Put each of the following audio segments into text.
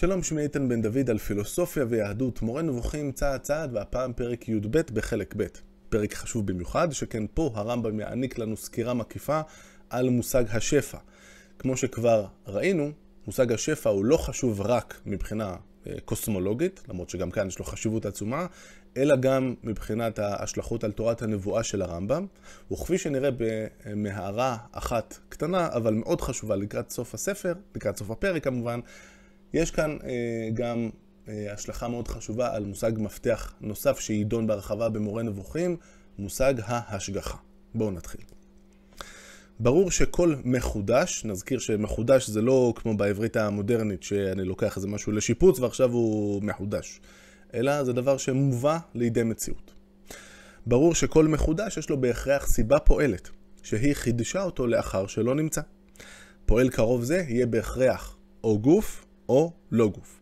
שלום, שמי איתן בן דוד על פילוסופיה ויהדות, מורה נבוכים צעד צעד, והפעם פרק י"ב בחלק ב'. פרק חשוב במיוחד, שכן פה הרמב"ם יעניק לנו סקירה מקיפה על מושג השפע. כמו שכבר ראינו, מושג השפע הוא לא חשוב רק מבחינה אה, קוסמולוגית, למרות שגם כאן יש לו חשיבות עצומה, אלא גם מבחינת ההשלכות על תורת הנבואה של הרמב"ם. וכפי שנראה במערה אחת קטנה, אבל מאוד חשובה לקראת סוף הספר, לקראת סוף הפרק כמובן, יש כאן אה, גם אה, השלכה מאוד חשובה על מושג מפתח נוסף שיידון בהרחבה במורה נבוכים, מושג ההשגחה. בואו נתחיל. ברור שכל מחודש, נזכיר שמחודש זה לא כמו בעברית המודרנית שאני לוקח איזה משהו לשיפוץ ועכשיו הוא מחודש, אלא זה דבר שמובא לידי מציאות. ברור שכל מחודש יש לו בהכרח סיבה פועלת, שהיא חידשה אותו לאחר שלא נמצא. פועל קרוב זה יהיה בהכרח או גוף או לא גוף.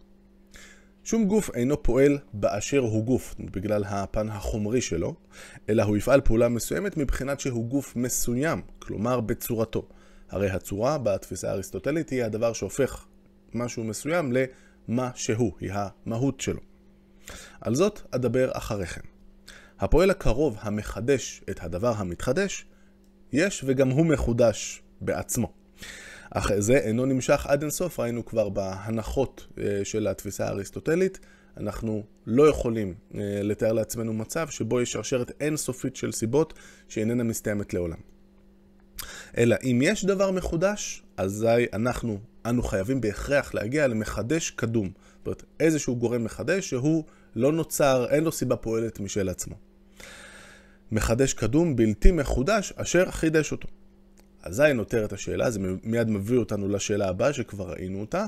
שום גוף אינו פועל באשר הוא גוף, בגלל הפן החומרי שלו, אלא הוא יפעל פעולה מסוימת מבחינת שהוא גוף מסוים, כלומר בצורתו. הרי הצורה בתפיסה האריסטוטלית היא הדבר שהופך משהו מסוים למה שהוא, היא המהות שלו. על זאת אדבר אחרי כן. הפועל הקרוב המחדש את הדבר המתחדש, יש וגם הוא מחודש בעצמו. אך זה אינו נמשך עד אינסוף, ראינו כבר בהנחות אה, של התפיסה האריסטוטלית. אנחנו לא יכולים אה, לתאר לעצמנו מצב שבו יש שרשרת אינסופית של סיבות שאיננה מסתיימת לעולם. אלא אם יש דבר מחודש, אזי אנחנו, אנו חייבים בהכרח להגיע למחדש קדום. זאת אומרת, איזשהו גורם מחדש שהוא לא נוצר, אין לו סיבה פועלת משל עצמו. מחדש קדום בלתי מחודש אשר חידש אותו. אזי נותרת השאלה, זה מיד מביא אותנו לשאלה הבאה שכבר ראינו אותה.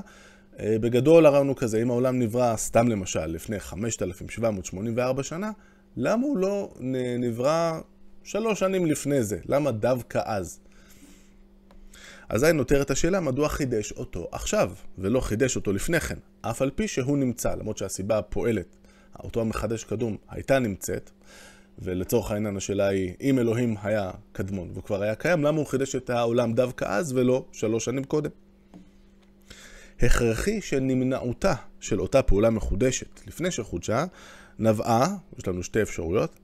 אה, בגדול הרעיון הוא כזה, אם העולם נברא סתם למשל לפני 5,784 שנה, למה הוא לא נברא שלוש שנים לפני זה? למה דווקא אז? אזי נותרת השאלה מדוע חידש אותו עכשיו, ולא חידש אותו לפני כן, אף על פי שהוא נמצא, למרות שהסיבה הפועלת, אותו המחדש קדום, הייתה נמצאת, ולצורך העניין השאלה היא, אם אלוהים היה קדמון והוא כבר היה קיים, למה הוא חידש את העולם דווקא אז ולא שלוש שנים קודם? הכרחי שנמנעותה של אותה פעולה מחודשת לפני שחודשה, נבעה, יש לנו שתי אפשרויות,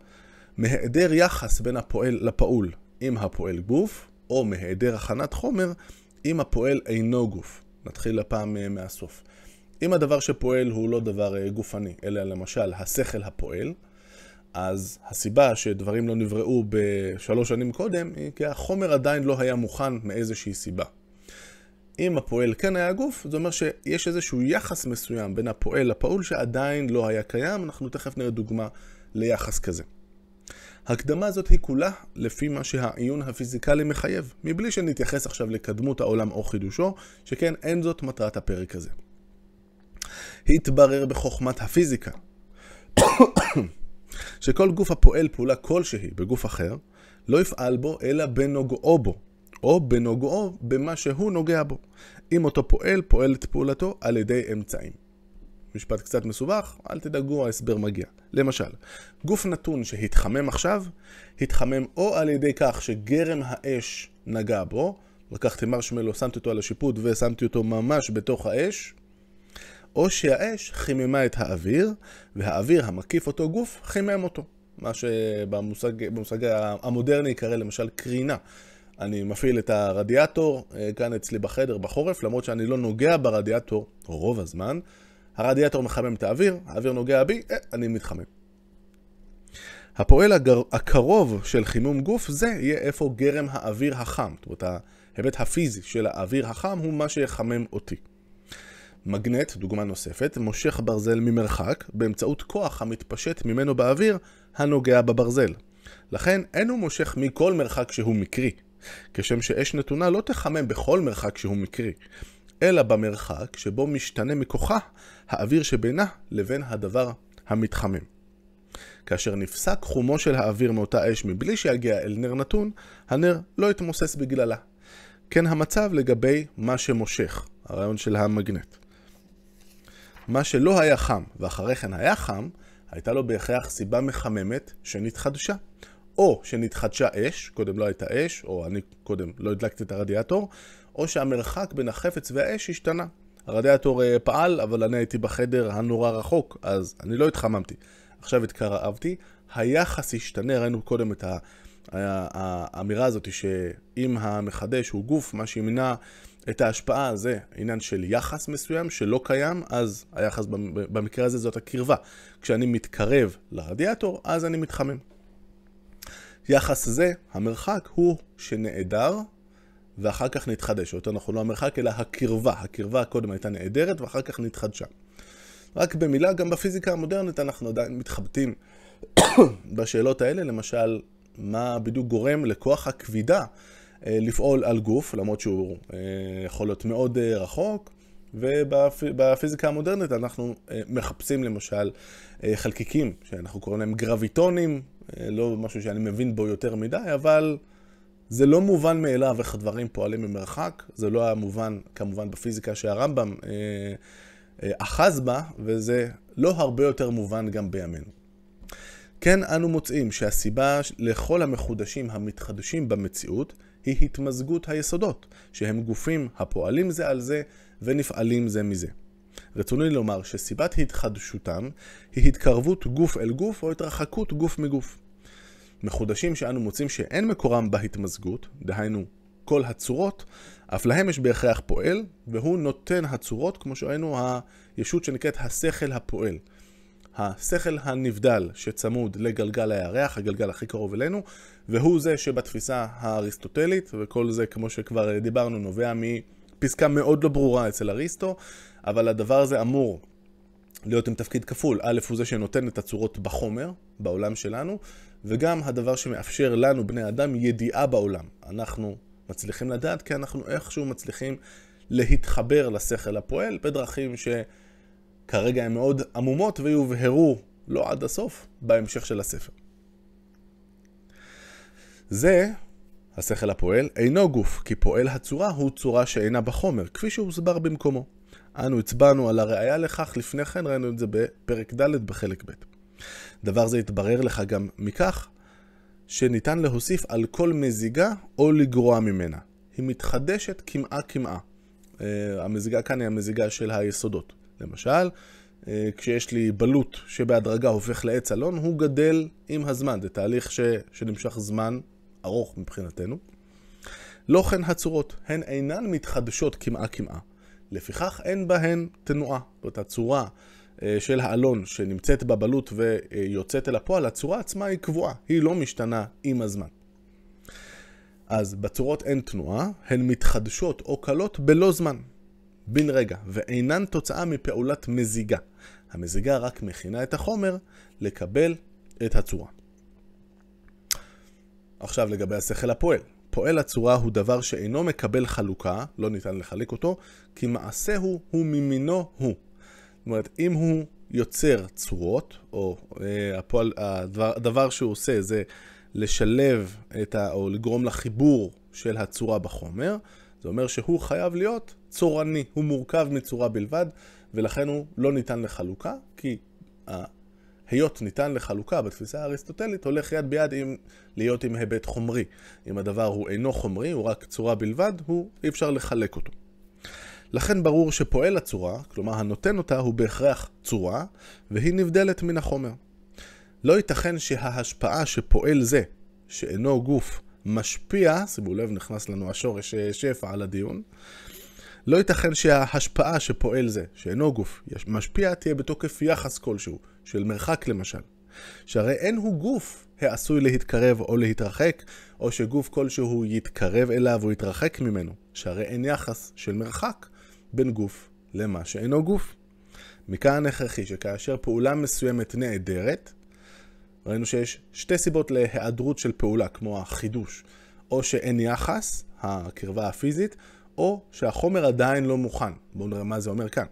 מהיעדר יחס בין הפועל לפעול עם הפועל גוף, או מהיעדר הכנת חומר אם הפועל אינו גוף. נתחיל הפעם אה, מהסוף. אם הדבר שפועל הוא לא דבר אה, גופני, אלא למשל השכל הפועל, אז הסיבה שדברים לא נבראו בשלוש שנים קודם, היא כי החומר עדיין לא היה מוכן מאיזושהי סיבה. אם הפועל כן היה גוף, זה אומר שיש איזשהו יחס מסוים בין הפועל לפעול שעדיין לא היה קיים, אנחנו תכף נראה דוגמה ליחס כזה. הקדמה הזאת היא כולה לפי מה שהעיון הפיזיקלי מחייב, מבלי שנתייחס עכשיו לקדמות העולם או חידושו, שכן אין זאת מטרת הפרק הזה. התברר בחוכמת הפיזיקה שכל גוף הפועל פעולה כלשהי בגוף אחר, לא יפעל בו אלא בנוגעו בו, או בנוגעו במה שהוא נוגע בו. אם אותו פועל, פועל את פעולתו על ידי אמצעים. משפט קצת מסובך, אל תדאגו, ההסבר מגיע. למשל, גוף נתון שהתחמם עכשיו, התחמם או על ידי כך שגרם האש נגע בו, לקחתי מרשמלו, שמתי אותו על השיפוט ושמתי אותו ממש בתוך האש, או שהאש חיממה את האוויר, והאוויר המקיף אותו גוף חימם אותו. מה שבמושג המודרני יקרא למשל קרינה. אני מפעיל את הרדיאטור אה, כאן אצלי בחדר בחורף, למרות שאני לא נוגע ברדיאטור רוב הזמן. הרדיאטור מחמם את האוויר, האוויר נוגע בי, אה, אני מתחמם. הפועל הגר... הקרוב של חימום גוף זה יהיה איפה גרם האוויר החם. זאת אומרת, ההיבט הפיזי של האוויר החם הוא מה שיחמם אותי. מגנט, דוגמה נוספת, מושך ברזל ממרחק באמצעות כוח המתפשט ממנו באוויר הנוגע בברזל. לכן אין הוא מושך מכל מרחק שהוא מקרי, כשם שאש נתונה לא תחמם בכל מרחק שהוא מקרי, אלא במרחק שבו משתנה מכוחה האוויר שבינה לבין הדבר המתחמם. כאשר נפסק חומו של האוויר מאותה אש מבלי שיגיע אל נר נתון, הנר לא יתמוסס בגללה. כן המצב לגבי מה שמושך, הרעיון של המגנט. מה שלא היה חם ואחרי כן היה חם, הייתה לו בהכרח סיבה מחממת שנתחדשה. או שנתחדשה אש, קודם לא הייתה אש, או אני קודם לא הדלקתי את הרדיאטור, או שהמרחק בין החפץ והאש השתנה. הרדיאטור אה, פעל, אבל אני הייתי בחדר הנורא רחוק, אז אני לא התחממתי. עכשיו התקרבתי, היחס השתנה, ראינו קודם את האמירה הזאת שאם המחדש הוא גוף, מה שימנע את ההשפעה זה עניין של יחס מסוים שלא קיים, אז היחס במקרה הזה זאת הקרבה. כשאני מתקרב לרדיאטור, אז אני מתחמם. יחס זה, המרחק, הוא שנעדר ואחר כך נתחדש, או יותר נכון לא המרחק אלא הקרבה. הקרבה קודם הייתה נעדרת ואחר כך נתחדשה. רק במילה, גם בפיזיקה המודרנית אנחנו עדיין מתחבטים בשאלות האלה, למשל, מה בדיוק גורם לכוח הכבידה לפעול על גוף, למרות שהוא אה, יכול להיות מאוד אה, רחוק, ובפיזיקה המודרנית אנחנו מחפשים למשל חלקיקים, שאנחנו קוראים להם גרביטונים, לא משהו שאני מבין בו יותר מדי, אבל זה לא מובן מאליו איך הדברים פועלים ממרחק, זה לא היה מובן כמובן בפיזיקה שהרמב"ם אחז בה, וזה לא הרבה יותר מובן גם בימינו. כן אנו מוצאים שהסיבה לכל המחודשים המתחדשים במציאות היא התמזגות היסודות, שהם גופים הפועלים זה על זה ונפעלים זה מזה. רצוני לומר שסיבת התחדשותם היא התקרבות גוף אל גוף או התרחקות גוף מגוף. מחודשים שאנו מוצאים שאין מקורם בהתמזגות, דהיינו כל הצורות, אף להם יש בהכרח פועל, והוא נותן הצורות, כמו שראינו, הישות שנקראת השכל הפועל. השכל הנבדל שצמוד לגלגל הירח, הגלגל הכי קרוב אלינו, והוא זה שבתפיסה האריסטוטלית, וכל זה, כמו שכבר דיברנו, נובע מפסקה מאוד לא ברורה אצל אריסטו, אבל הדבר הזה אמור להיות עם תפקיד כפול. א' הוא זה שנותן את הצורות בחומר, בעולם שלנו, וגם הדבר שמאפשר לנו, בני אדם, ידיעה בעולם. אנחנו מצליחים לדעת כי אנחנו איכשהו מצליחים להתחבר לשכל הפועל בדרכים ש... כרגע הן מאוד עמומות ויובהרו לא עד הסוף בהמשך של הספר. זה, השכל הפועל, אינו גוף, כי פועל הצורה הוא צורה שאינה בחומר, כפי שהוסבר במקומו. אנו הצבענו על הראייה לכך לפני כן, ראינו את זה בפרק ד' בחלק ב'. דבר זה התברר לך גם מכך שניתן להוסיף על כל מזיגה או לגרוע ממנה. היא מתחדשת כמעה כמעה. Uh, המזיגה כאן היא המזיגה של היסודות. למשל, אה, כשיש לי בלוט שבהדרגה הופך לעץ אלון, הוא גדל עם הזמן. זה תהליך ש... שנמשך זמן ארוך מבחינתנו. לא כן הצורות, הן אינן מתחדשות כמעה כמעה. לפיכך אין בהן תנועה. זאת הצורה אה, של האלון שנמצאת בבלוט ויוצאת אל הפועל, הצורה עצמה היא קבועה, היא לא משתנה עם הזמן. אז בצורות אין תנועה, הן מתחדשות או קלות בלא זמן. בן רגע, ואינן תוצאה מפעולת מזיגה. המזיגה רק מכינה את החומר לקבל את הצורה. עכשיו לגבי השכל הפועל. פועל הצורה הוא דבר שאינו מקבל חלוקה, לא ניתן לחלק אותו, כי מעשהו הוא ממינו הוא. זאת אומרת, אם הוא יוצר צורות, או אה, הפועל, הדבר, הדבר שהוא עושה זה לשלב את ה, או לגרום לחיבור של הצורה בחומר, זה אומר שהוא חייב להיות צורני, הוא מורכב מצורה בלבד, ולכן הוא לא ניתן לחלוקה, כי היות ניתן לחלוקה בתפיסה האריסטוטלית הולך יד ביד עם להיות עם היבט חומרי. אם הדבר הוא אינו חומרי, הוא רק צורה בלבד, הוא אי אפשר לחלק אותו. לכן ברור שפועל הצורה, כלומר הנותן אותה, הוא בהכרח צורה, והיא נבדלת מן החומר. לא ייתכן שההשפעה שפועל זה, שאינו גוף, משפיע, שימו לב, נכנס לנו השורש אה, שפע על הדיון, לא ייתכן שההשפעה שפועל זה, שאינו גוף, משפיע, תהיה בתוקף יחס כלשהו, של מרחק למשל. שהרי אין הוא גוף העשוי להתקרב או להתרחק, או שגוף כלשהו יתקרב אליו או יתרחק ממנו, שהרי אין יחס של מרחק בין גוף למה שאינו גוף. מכאן הכרחי שכאשר פעולה מסוימת נעדרת, ראינו שיש שתי סיבות להיעדרות של פעולה, כמו החידוש, או שאין יחס, הקרבה הפיזית, או שהחומר עדיין לא מוכן. בואו נראה מה זה אומר כאן.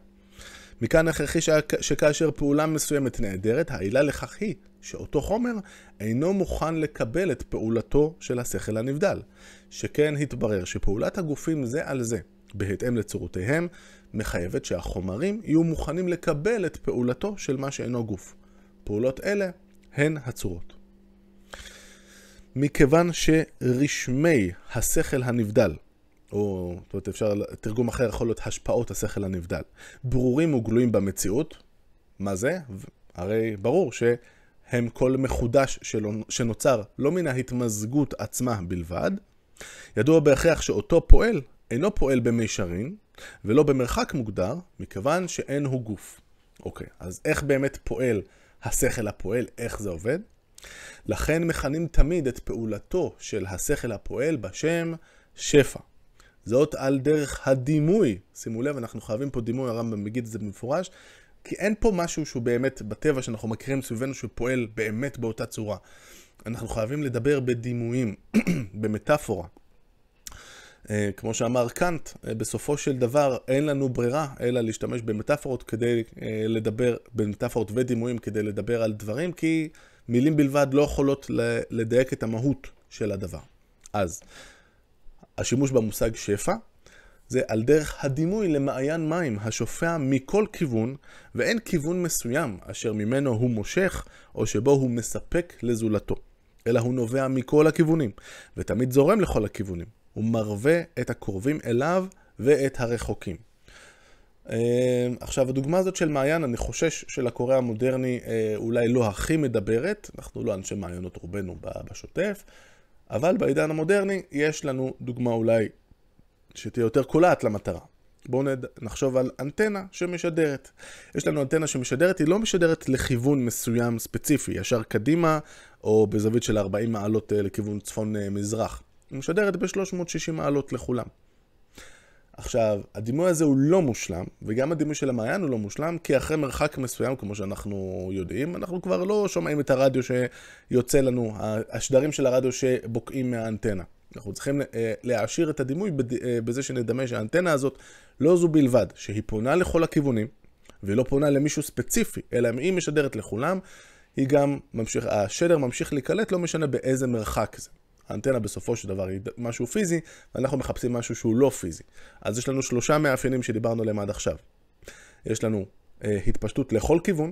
מכאן הכרחי שכאשר פעולה מסוימת נעדרת, העילה לכך היא שאותו חומר אינו מוכן לקבל את פעולתו של השכל הנבדל. שכן התברר שפעולת הגופים זה על זה, בהתאם לצורותיהם, מחייבת שהחומרים יהיו מוכנים לקבל את פעולתו של מה שאינו גוף. פעולות אלה הן הצורות. מכיוון שרשמי השכל הנבדל או זאת אומרת, אפשר, תרגום אחר יכול להיות השפעות השכל הנבדל, ברורים וגלויים במציאות. מה זה? הרי ברור שהם כל מחודש שלו, שנוצר לא מן ההתמזגות עצמה בלבד. ידוע בהכרח שאותו פועל אינו פועל במישרין ולא במרחק מוגדר, מכיוון שאין הוא גוף. אוקיי, אז איך באמת פועל השכל הפועל, איך זה עובד? לכן מכנים תמיד את פעולתו של השכל הפועל בשם שפע. זאת על דרך הדימוי. שימו לב, אנחנו חייבים פה דימוי, הרמב"ם מגיד את זה במפורש, כי אין פה משהו שהוא באמת בטבע שאנחנו מכירים סביבנו שפועל באמת באותה צורה. אנחנו חייבים לדבר בדימויים, במטאפורה. אה, כמו שאמר קאנט, אה, בסופו של דבר אין לנו ברירה אלא להשתמש במטאפורות כדי אה, לדבר, במטאפורות ודימויים כדי לדבר על דברים, כי מילים בלבד לא יכולות לדייק את המהות של הדבר. אז, השימוש במושג שפע זה על דרך הדימוי למעיין מים השופע מכל כיוון, ואין כיוון מסוים אשר ממנו הוא מושך, או שבו הוא מספק לזולתו, אלא הוא נובע מכל הכיוונים, ותמיד זורם לכל הכיוונים. הוא מרווה את הקרובים אליו ואת הרחוקים. אה, עכשיו, הדוגמה הזאת של מעיין, אני חושש שלקורא המודרני אה, אולי לא הכי מדברת, אנחנו לא אנשי מעיינות רובנו בשוטף, אבל בעידן המודרני יש לנו דוגמה אולי שתהיה יותר קולעת למטרה. בואו נחשוב על אנטנה שמשדרת. יש לנו אנטנה שמשדרת, היא לא משדרת לכיוון מסוים ספציפי, ישר קדימה, או בזווית של 40 מעלות אה, לכיוון צפון-מזרח. היא משדרת ב-360 מעלות לכולם. עכשיו, הדימוי הזה הוא לא מושלם, וגם הדימוי של המעיין הוא לא מושלם, כי אחרי מרחק מסוים, כמו שאנחנו יודעים, אנחנו כבר לא שומעים את הרדיו שיוצא לנו, השדרים של הרדיו שבוקעים מהאנטנה. אנחנו צריכים אה, להעשיר את הדימוי אה, בזה שנדמה שהאנטנה הזאת לא זו בלבד, שהיא פונה לכל הכיוונים, והיא לא פונה למישהו ספציפי, אלא אם היא משדרת לכולם, היא גם ממשיך, השדר ממשיך להיקלט, לא משנה באיזה מרחק זה. האנטנה בסופו של דבר היא משהו פיזי, ואנחנו מחפשים משהו שהוא לא פיזי. אז יש לנו שלושה מאפיינים שדיברנו עליהם עד עכשיו. יש לנו אה, התפשטות לכל כיוון,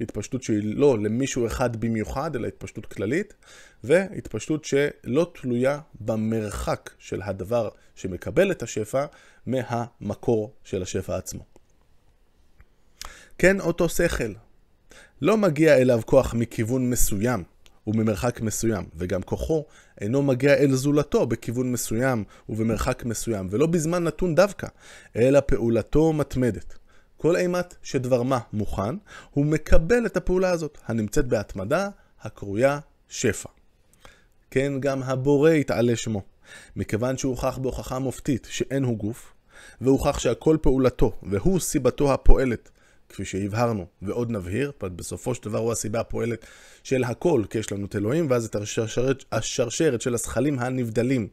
התפשטות שהיא לא למישהו אחד במיוחד, אלא התפשטות כללית, והתפשטות שלא תלויה במרחק של הדבר שמקבל את השפע מהמקור של השפע עצמו. כן, אותו שכל. לא מגיע אליו כוח מכיוון מסוים. וממרחק מסוים, וגם כוחו אינו מגיע אל זולתו בכיוון מסוים ובמרחק מסוים, ולא בזמן נתון דווקא, אלא פעולתו מתמדת. כל אימת שדבר מה מוכן, הוא מקבל את הפעולה הזאת, הנמצאת בהתמדה, הקרויה שפע. כן, גם הבורא יתעלה שמו, מכיוון שהוכח בהוכחה מופתית שאין הוא גוף, והוכח שהכל פעולתו, והוא סיבתו הפועלת, כפי שהבהרנו, ועוד נבהיר, בסופו של דבר הוא הסיבה הפועלת של הכל, כי יש לנו את אלוהים, ואז את השרשרת, השרשרת של הזכלים הנבדלים,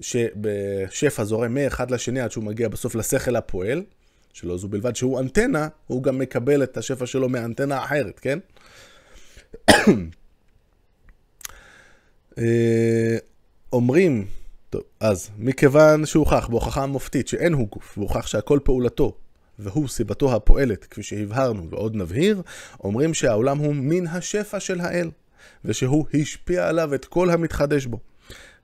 שבשפע זורם מאחד לשני עד שהוא מגיע בסוף לשכל הפועל, שלא זו בלבד שהוא אנטנה, הוא גם מקבל את השפע שלו מאנטנה אחרת, כן? אה, אומרים, טוב, אז מכיוון שהוכח בהוכחה מופתית שאין הוא גוף, והוכח שהכל פעולתו והוא סיבתו הפועלת, כפי שהבהרנו ועוד נבהיר, אומרים שהעולם הוא מן השפע של האל, ושהוא השפיע עליו את כל המתחדש בו.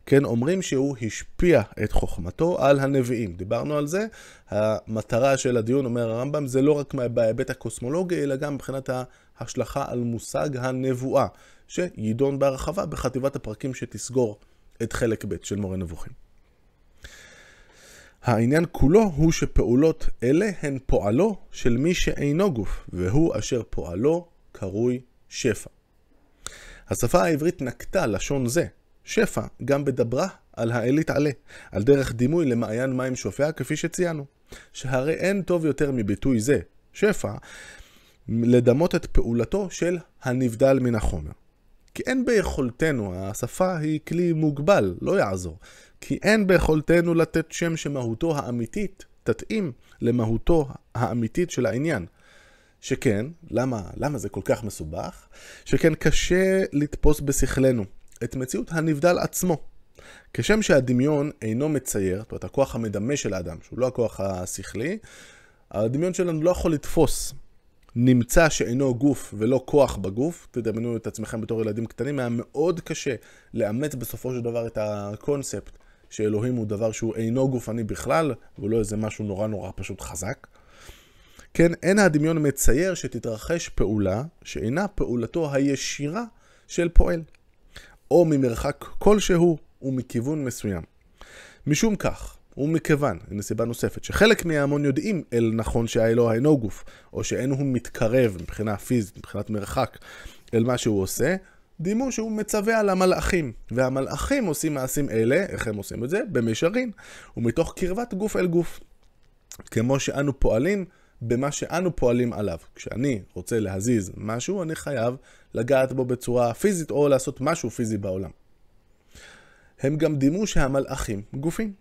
כן, אומרים שהוא השפיע את חוכמתו על הנביאים. דיברנו על זה. המטרה של הדיון, אומר הרמב"ם, זה לא רק בהיבט הקוסמולוגי, אלא גם מבחינת ההשלכה על מושג הנבואה, שידון בהרחבה בחטיבת הפרקים שתסגור את חלק ב' של מורה נבוכים. העניין כולו הוא שפעולות אלה הן פועלו של מי שאינו גוף, והוא אשר פועלו קרוי שפע. השפה העברית נקטה לשון זה, שפע, גם בדברה על האל יתעלה, על דרך דימוי למעיין מים שופע כפי שציינו. שהרי אין טוב יותר מביטוי זה, שפע, לדמות את פעולתו של הנבדל מן החומר. כי אין ביכולתנו, השפה היא כלי מוגבל, לא יעזור. כי אין ביכולתנו לתת שם שמהותו האמיתית תתאים למהותו האמיתית של העניין. שכן, למה, למה זה כל כך מסובך? שכן קשה לתפוס בשכלנו את מציאות הנבדל עצמו. כשם שהדמיון אינו מצייר, זאת אומרת, הכוח המדמה של האדם, שהוא לא הכוח השכלי, הדמיון שלנו לא יכול לתפוס נמצא שאינו גוף ולא כוח בגוף, תדמיינו את עצמכם בתור ילדים קטנים, היה מאוד קשה לאמץ בסופו של דבר את הקונספט שאלוהים הוא דבר שהוא אינו גופני בכלל, והוא לא איזה משהו נורא נורא פשוט חזק. כן, אין הדמיון מצייר שתתרחש פעולה שאינה פעולתו הישירה של פועל, או ממרחק כלשהו ומכיוון מסוים. משום כך, ומכיוון, הנה סיבה נוספת, שחלק מההמון יודעים אל נכון שהאלוה אינו גוף, או שאין הוא מתקרב מבחינה פיזית, מבחינת מרחק, אל מה שהוא עושה, דימו שהוא מצווה על המלאכים. והמלאכים עושים מעשים אלה, איך הם עושים את זה? במישרין, ומתוך קרבת גוף אל גוף. כמו שאנו פועלים במה שאנו פועלים עליו. כשאני רוצה להזיז משהו, אני חייב לגעת בו בצורה פיזית, או לעשות משהו פיזי בעולם. הם גם דימו שהמלאכים גופים.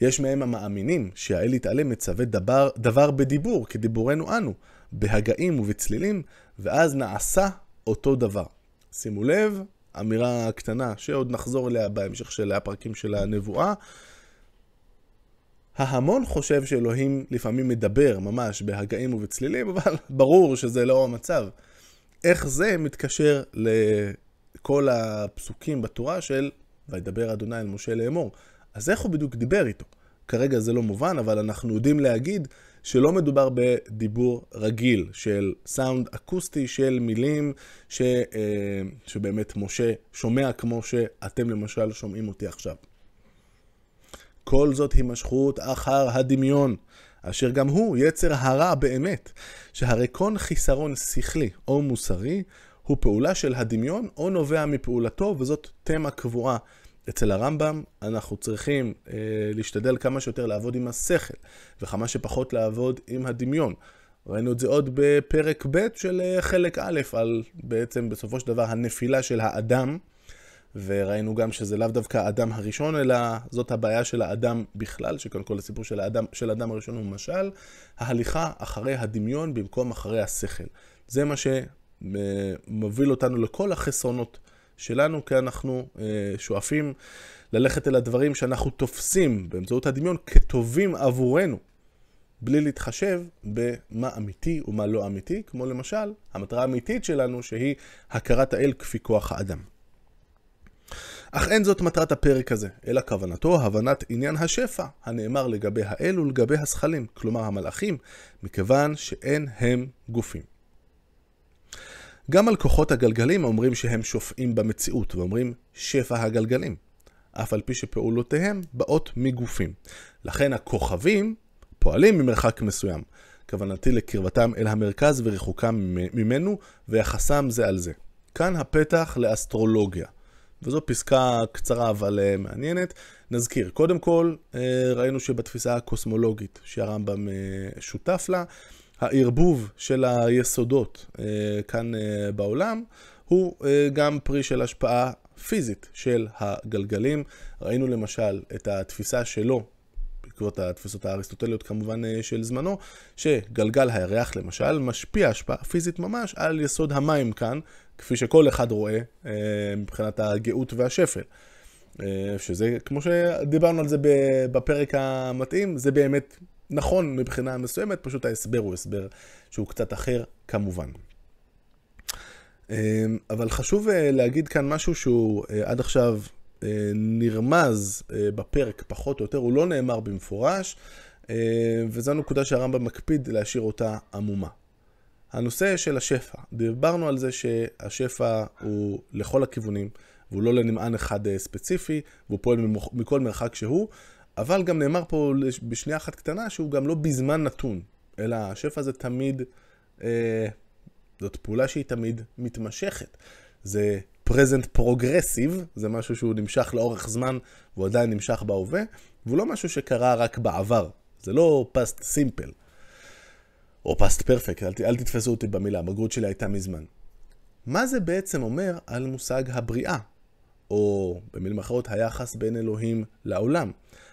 יש מהם המאמינים שהאל יתעלה מצווה דבר, דבר בדיבור, כדיבורנו אנו, בהגאים ובצלילים, ואז נעשה אותו דבר. שימו לב, אמירה קטנה שעוד נחזור אליה בהמשך של הפרקים של הנבואה. ההמון חושב שאלוהים לפעמים מדבר ממש בהגאים ובצלילים, אבל ברור שזה לא המצב. איך זה מתקשר לכל הפסוקים בתורה של וידבר אדוני אל משה לאמור? אז איך הוא בדיוק דיבר איתו? כרגע זה לא מובן, אבל אנחנו יודעים להגיד שלא מדובר בדיבור רגיל של סאונד אקוסטי של מילים ש, אה, שבאמת משה שומע כמו שאתם למשל שומעים אותי עכשיו. כל זאת הימשכות אחר הדמיון, אשר גם הוא יצר הרע באמת, שהרי כל חיסרון שכלי או מוסרי הוא פעולה של הדמיון או נובע מפעולתו, וזאת תמה קבועה אצל הרמב"ם אנחנו צריכים אה, להשתדל כמה שיותר לעבוד עם השכל, וכמה שפחות לעבוד עם הדמיון. ראינו את זה עוד בפרק ב' של אה, חלק א', על בעצם בסופו של דבר הנפילה של האדם, וראינו גם שזה לאו דווקא האדם הראשון, אלא זאת הבעיה של האדם בכלל, שקודם כל הסיפור של האדם, של האדם הראשון הוא משל, ההליכה אחרי הדמיון במקום אחרי השכל. זה מה שמוביל אותנו לכל החסרונות. שלנו, כי אנחנו אה, שואפים ללכת אל הדברים שאנחנו תופסים באמצעות הדמיון כטובים עבורנו, בלי להתחשב במה אמיתי ומה לא אמיתי, כמו למשל, המטרה האמיתית שלנו שהיא הכרת האל כפי כוח האדם. אך אין זאת מטרת הפרק הזה, אלא כוונתו הבנת עניין השפע, הנאמר לגבי האל ולגבי הזכלים, כלומר המלאכים, מכיוון שאין הם גופים. גם על כוחות הגלגלים אומרים שהם שופעים במציאות, ואומרים שפע הגלגלים, אף על פי שפעולותיהם באות מגופים. לכן הכוכבים פועלים ממרחק מסוים. כוונתי לקרבתם אל המרכז וריחוקם ממנו ויחסם זה על זה. כאן הפתח לאסטרולוגיה. וזו פסקה קצרה אבל אה, מעניינת. נזכיר, קודם כל אה, ראינו שבתפיסה הקוסמולוגית שהרמב"ם אה, שותף לה, הערבוב של היסודות אה, כאן אה, בעולם הוא אה, גם פרי של השפעה פיזית של הגלגלים. ראינו למשל את התפיסה שלו, בעקבות התפיסות האריסטוטליות כמובן של זמנו, שגלגל הירח למשל משפיע השפעה פיזית ממש על יסוד המים כאן, כפי שכל אחד רואה מבחינת הגאות והשפל. שזה, כמו שדיברנו על זה בפרק המתאים, זה באמת נכון מבחינה מסוימת, פשוט ההסבר הוא הסבר שהוא קצת אחר כמובן. אמ, אבל חשוב אה, להגיד כאן משהו שהוא אה, עד עכשיו אה, נרמז בפרק פחות או יותר, הוא לא נאמר במפורש, וזו הנקודה שהרמב"ם מקפיד להשאיר אותה עמומה. הנושא של השפע, דיברנו על זה שהשפע הוא לכל הכיוונים, והוא לא לנמען אחד ספציפי, והוא פועל מכל מרחק שהוא, אבל גם נאמר פה בשנייה אחת קטנה שהוא גם לא בזמן נתון, אלא השפע זה תמיד, אה, זאת פעולה שהיא תמיד מתמשכת. זה present progressive, זה משהו שהוא נמשך לאורך זמן והוא עדיין נמשך בהווה, והוא לא משהו שקרה רק בעבר, זה לא past simple. או past perfect, אל, אל תתפסו אותי במילה, הבגרות שלי הייתה מזמן. מה זה בעצם אומר על מושג הבריאה? או במילים אחרות, היחס בין אלוהים לעולם.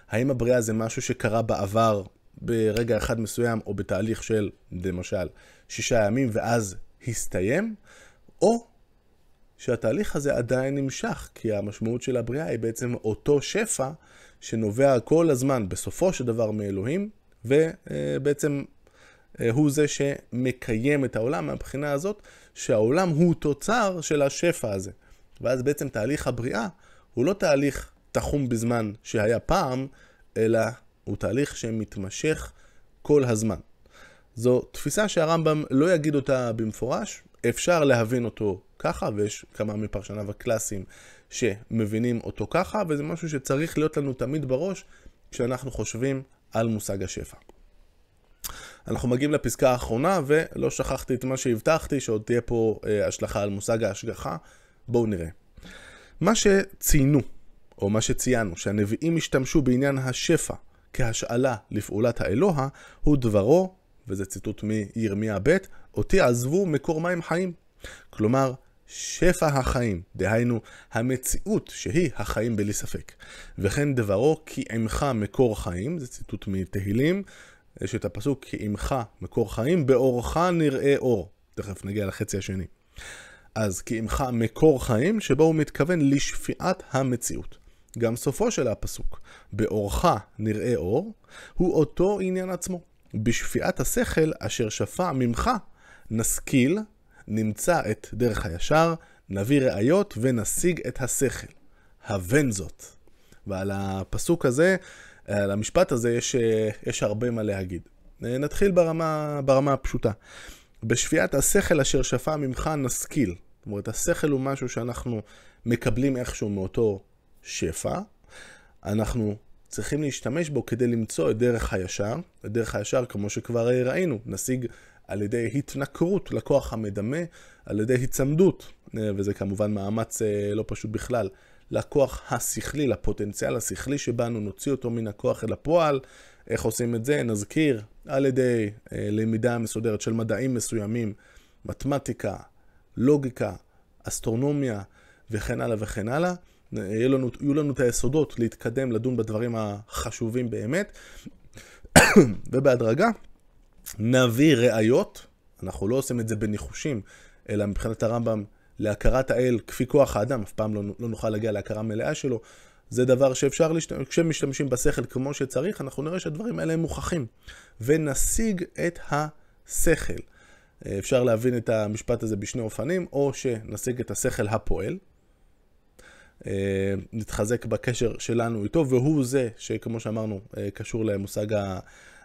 האם הבריאה זה משהו שקרה בעבר ברגע אחד מסוים, או בתהליך של, למשל, שישה ימים, ואז הסתיים, או שהתהליך הזה עדיין נמשך, כי המשמעות של הבריאה היא בעצם אותו שפע שנובע כל הזמן, בסופו של דבר, מאלוהים, ובעצם אה, הוא זה שמקיים את העולם מהבחינה הזאת, שהעולם הוא תוצר של השפע הזה. ואז בעצם תהליך הבריאה הוא לא תהליך תחום בזמן שהיה פעם, אלא הוא תהליך שמתמשך כל הזמן. זו תפיסה שהרמב"ם לא יגיד אותה במפורש, אפשר להבין אותו ככה, ויש כמה מפרשניו הקלאסיים שמבינים אותו ככה, וזה משהו שצריך להיות לנו תמיד בראש כשאנחנו חושבים על מושג השפע. אנחנו מגיעים לפסקה האחרונה, ולא שכחתי את מה שהבטחתי, שעוד תהיה פה אה, השלכה על מושג ההשגחה. בואו נראה. מה שציינו, או מה שציינו, שהנביאים השתמשו בעניין השפע כהשאלה לפעולת האלוה, הוא דברו, וזה ציטוט מירמיה ב', אותי עזבו מקור מים חיים. כלומר, שפע החיים, דהיינו המציאות שהיא החיים בלי ספק. וכן דברו כי עמך מקור חיים, זה ציטוט מתהילים, יש את הפסוק כי עמך מקור חיים, באורך נראה אור. תכף נגיע לחצי השני. אז כי עמך מקור חיים, שבו הוא מתכוון לשפיעת המציאות. גם סופו של הפסוק, באורך נראה אור, הוא אותו עניין עצמו. בשפיעת השכל אשר שפע ממך, נשכיל, נמצא את דרך הישר, נביא ראיות ונשיג את השכל. הבן זאת. ועל הפסוק הזה, על המשפט הזה יש, יש הרבה מה להגיד. נתחיל ברמה, ברמה הפשוטה. בשפיעת השכל אשר שפע ממך נשכיל. זאת אומרת, השכל הוא משהו שאנחנו מקבלים איכשהו מאותו שפע. אנחנו צריכים להשתמש בו כדי למצוא את דרך הישר. את דרך הישר, כמו שכבר ראינו, נשיג על ידי התנכרות לכוח המדמה, על ידי היצמדות, וזה כמובן מאמץ אה, לא פשוט בכלל, לכוח השכלי, לפוטנציאל השכלי שבנו, נוציא אותו מן הכוח אל הפועל. איך עושים את זה? נזכיר על ידי אה, למידה מסודרת של מדעים מסוימים, מתמטיקה, לוגיקה, אסטרונומיה וכן הלאה וכן הלאה. יהיו לנו, יהיו לנו את היסודות להתקדם, לדון בדברים החשובים באמת, ובהדרגה נביא ראיות, אנחנו לא עושים את זה בניחושים, אלא מבחינת הרמב"ם להכרת האל כפי כוח האדם, אף פעם לא, לא נוכל להגיע להכרה מלאה שלו. זה דבר שאפשר, להשתמש, כשמשתמשים בשכל כמו שצריך, אנחנו נראה שהדברים האלה הם מוכחים. ונשיג את השכל. אפשר להבין את המשפט הזה בשני אופנים, או שנשיג את השכל הפועל, נתחזק בקשר שלנו איתו, והוא זה שכמו שאמרנו, קשור למושג ה...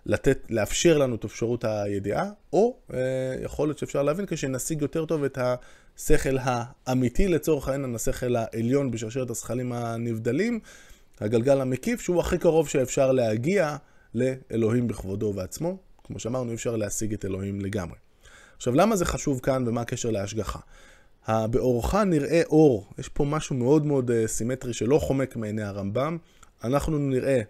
לתת, לאפשר לנו את אפשרות הידיעה, או יכול להיות שאפשר להבין כשנשיג יותר טוב את השכל האמיתי, לצורך העניין השכל העליון בשרשרת הזכלים הנבדלים, הגלגל המקיף, שהוא הכי קרוב שאפשר להגיע לאלוהים בכבודו ובעצמו. כמו שאמרנו, אי אפשר להשיג את אלוהים לגמרי. עכשיו, למה זה חשוב כאן ומה הקשר להשגחה? באורך נראה אור, יש פה משהו מאוד מאוד אה, סימטרי שלא חומק מעיני הרמב"ם. אנחנו נראה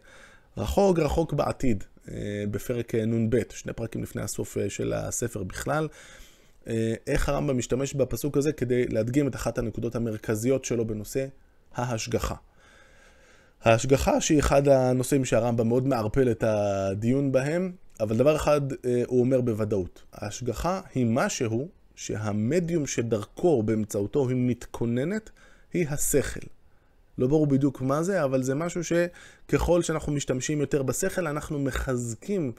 רחוק רחוק בעתיד, אה, בפרק אה, נ"ב, שני פרקים לפני הסוף של הספר בכלל, איך הרמב"ם משתמש בפסוק הזה כדי להדגים את אחת הנקודות המרכזיות שלו בנושא ההשגחה. ההשגחה שהיא אחד הנושאים שהרמב"ם מאוד מערפל את הדיון בהם, אבל דבר אחד הוא אומר בוודאות, ההשגחה היא משהו שהמדיום שדרכו, באמצעותו היא מתכוננת, היא השכל. לא ברור בדיוק מה זה, אבל זה משהו שככל שאנחנו משתמשים יותר בשכל, אנחנו מחזקים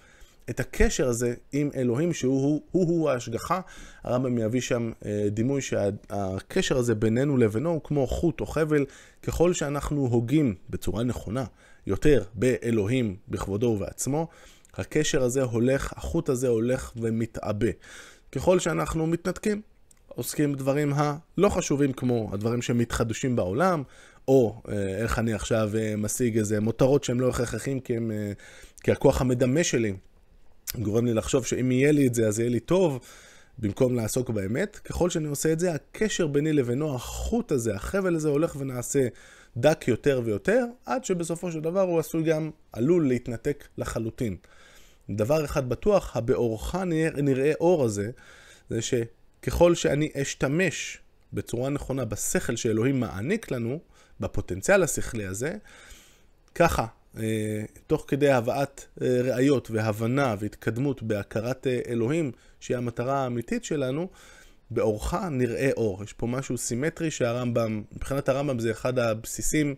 את הקשר הזה עם אלוהים, שהוא הוא, הוא ההשגחה. הרמב"ם יביא שם אה, דימוי שהקשר הזה בינינו לבינו הוא כמו חוט או חבל. ככל שאנחנו הוגים בצורה נכונה יותר באלוהים בכבודו ובעצמו, הקשר הזה הולך, החוט הזה הולך ומתעבה. ככל שאנחנו מתנתקים, עוסקים בדברים הלא חשובים כמו הדברים שמתחדשים בעולם, או אה, איך אני עכשיו אה, משיג איזה מותרות שהם לא הכרחיים כי, הם, אה, כי הכוח המדמה שלי גורם לי לחשוב שאם יהיה לי את זה אז יהיה לי טוב, במקום לעסוק באמת. ככל שאני עושה את זה, הקשר ביני לבינו, החוט הזה, החבל הזה הולך ונעשה דק יותר ויותר, עד שבסופו של דבר הוא עשוי גם, עלול להתנתק לחלוטין. דבר אחד בטוח, הבאורך נראה אור הזה, זה שככל שאני אשתמש בצורה נכונה בשכל שאלוהים מעניק לנו, בפוטנציאל השכלי הזה, ככה, אה, תוך כדי הבאת אה, ראיות והבנה והתקדמות בהכרת אה, אלוהים, שהיא המטרה האמיתית שלנו, באורך נראה אור. יש פה משהו סימטרי שהרמב"ם, מבחינת הרמב"ם זה אחד הבסיסים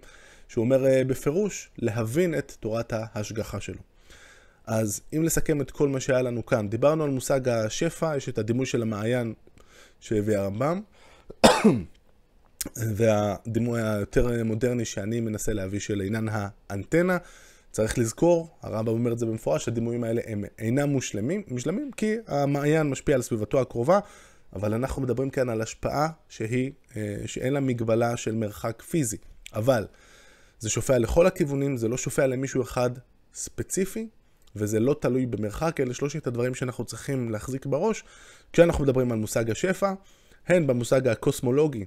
שהוא אומר בפירוש, להבין את תורת ההשגחה שלו. אז אם לסכם את כל מה שהיה לנו כאן, דיברנו על מושג השפע, יש את הדימוי של המעיין שהביא הרמב"ם. והדימוי היותר מודרני שאני מנסה להביא של עניין האנטנה. צריך לזכור, הרמב"ם אומר את זה במפורש, הדימויים האלה הם אינם מושלמים, מושלמים כי המעיין משפיע על סביבתו הקרובה, אבל אנחנו מדברים כאן על השפעה שהיא, אה, שאין לה מגבלה של מרחק פיזי. אבל זה שופע לכל הכיוונים, זה לא שופע למישהו אחד ספציפי, וזה לא תלוי במרחק, אלה שלושת הדברים שאנחנו צריכים להחזיק בראש כשאנחנו מדברים על מושג השפע, הן במושג הקוסמולוגי,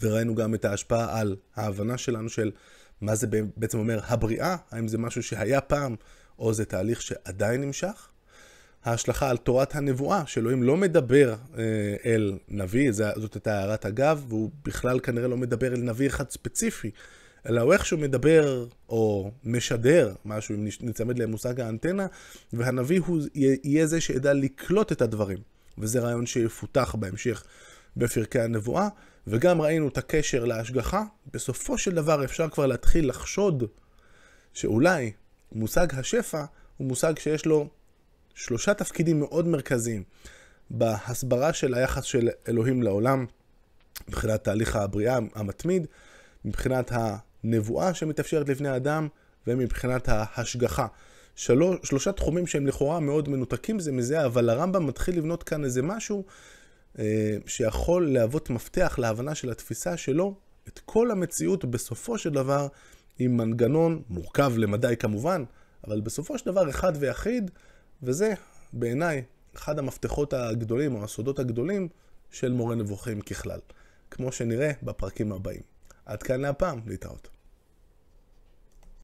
וראינו גם את ההשפעה על ההבנה שלנו של מה זה בעצם אומר הבריאה, האם זה משהו שהיה פעם, או זה תהליך שעדיין נמשך. ההשלכה על תורת הנבואה, שאלוהים לא מדבר אה, אל נביא, זאת הייתה הערת אגב, והוא בכלל כנראה לא מדבר אל נביא אחד ספציפי, אלא הוא איכשהו מדבר או משדר משהו, אם נצמד למושג האנטנה, והנביא הוא יהיה זה שידע לקלוט את הדברים. וזה רעיון שיפותח בהמשך בפרקי הנבואה, וגם ראינו את הקשר להשגחה. בסופו של דבר אפשר כבר להתחיל לחשוד שאולי מושג השפע הוא מושג שיש לו שלושה תפקידים מאוד מרכזיים בהסברה של היחס של אלוהים לעולם, מבחינת תהליך הבריאה המתמיד, מבחינת הנבואה שמתאפשרת לבני אדם ומבחינת ההשגחה. שלוש, שלושה תחומים שהם לכאורה מאוד מנותקים זה מזה, אבל הרמב"ם מתחיל לבנות כאן איזה משהו אה, שיכול להוות מפתח להבנה של התפיסה שלו, את כל המציאות בסופו של דבר עם מנגנון מורכב למדי כמובן, אבל בסופו של דבר אחד ויחיד, וזה בעיניי אחד המפתחות הגדולים או הסודות הגדולים של מורה נבוכים ככלל, כמו שנראה בפרקים הבאים. עד כאן להפעם, להתראות.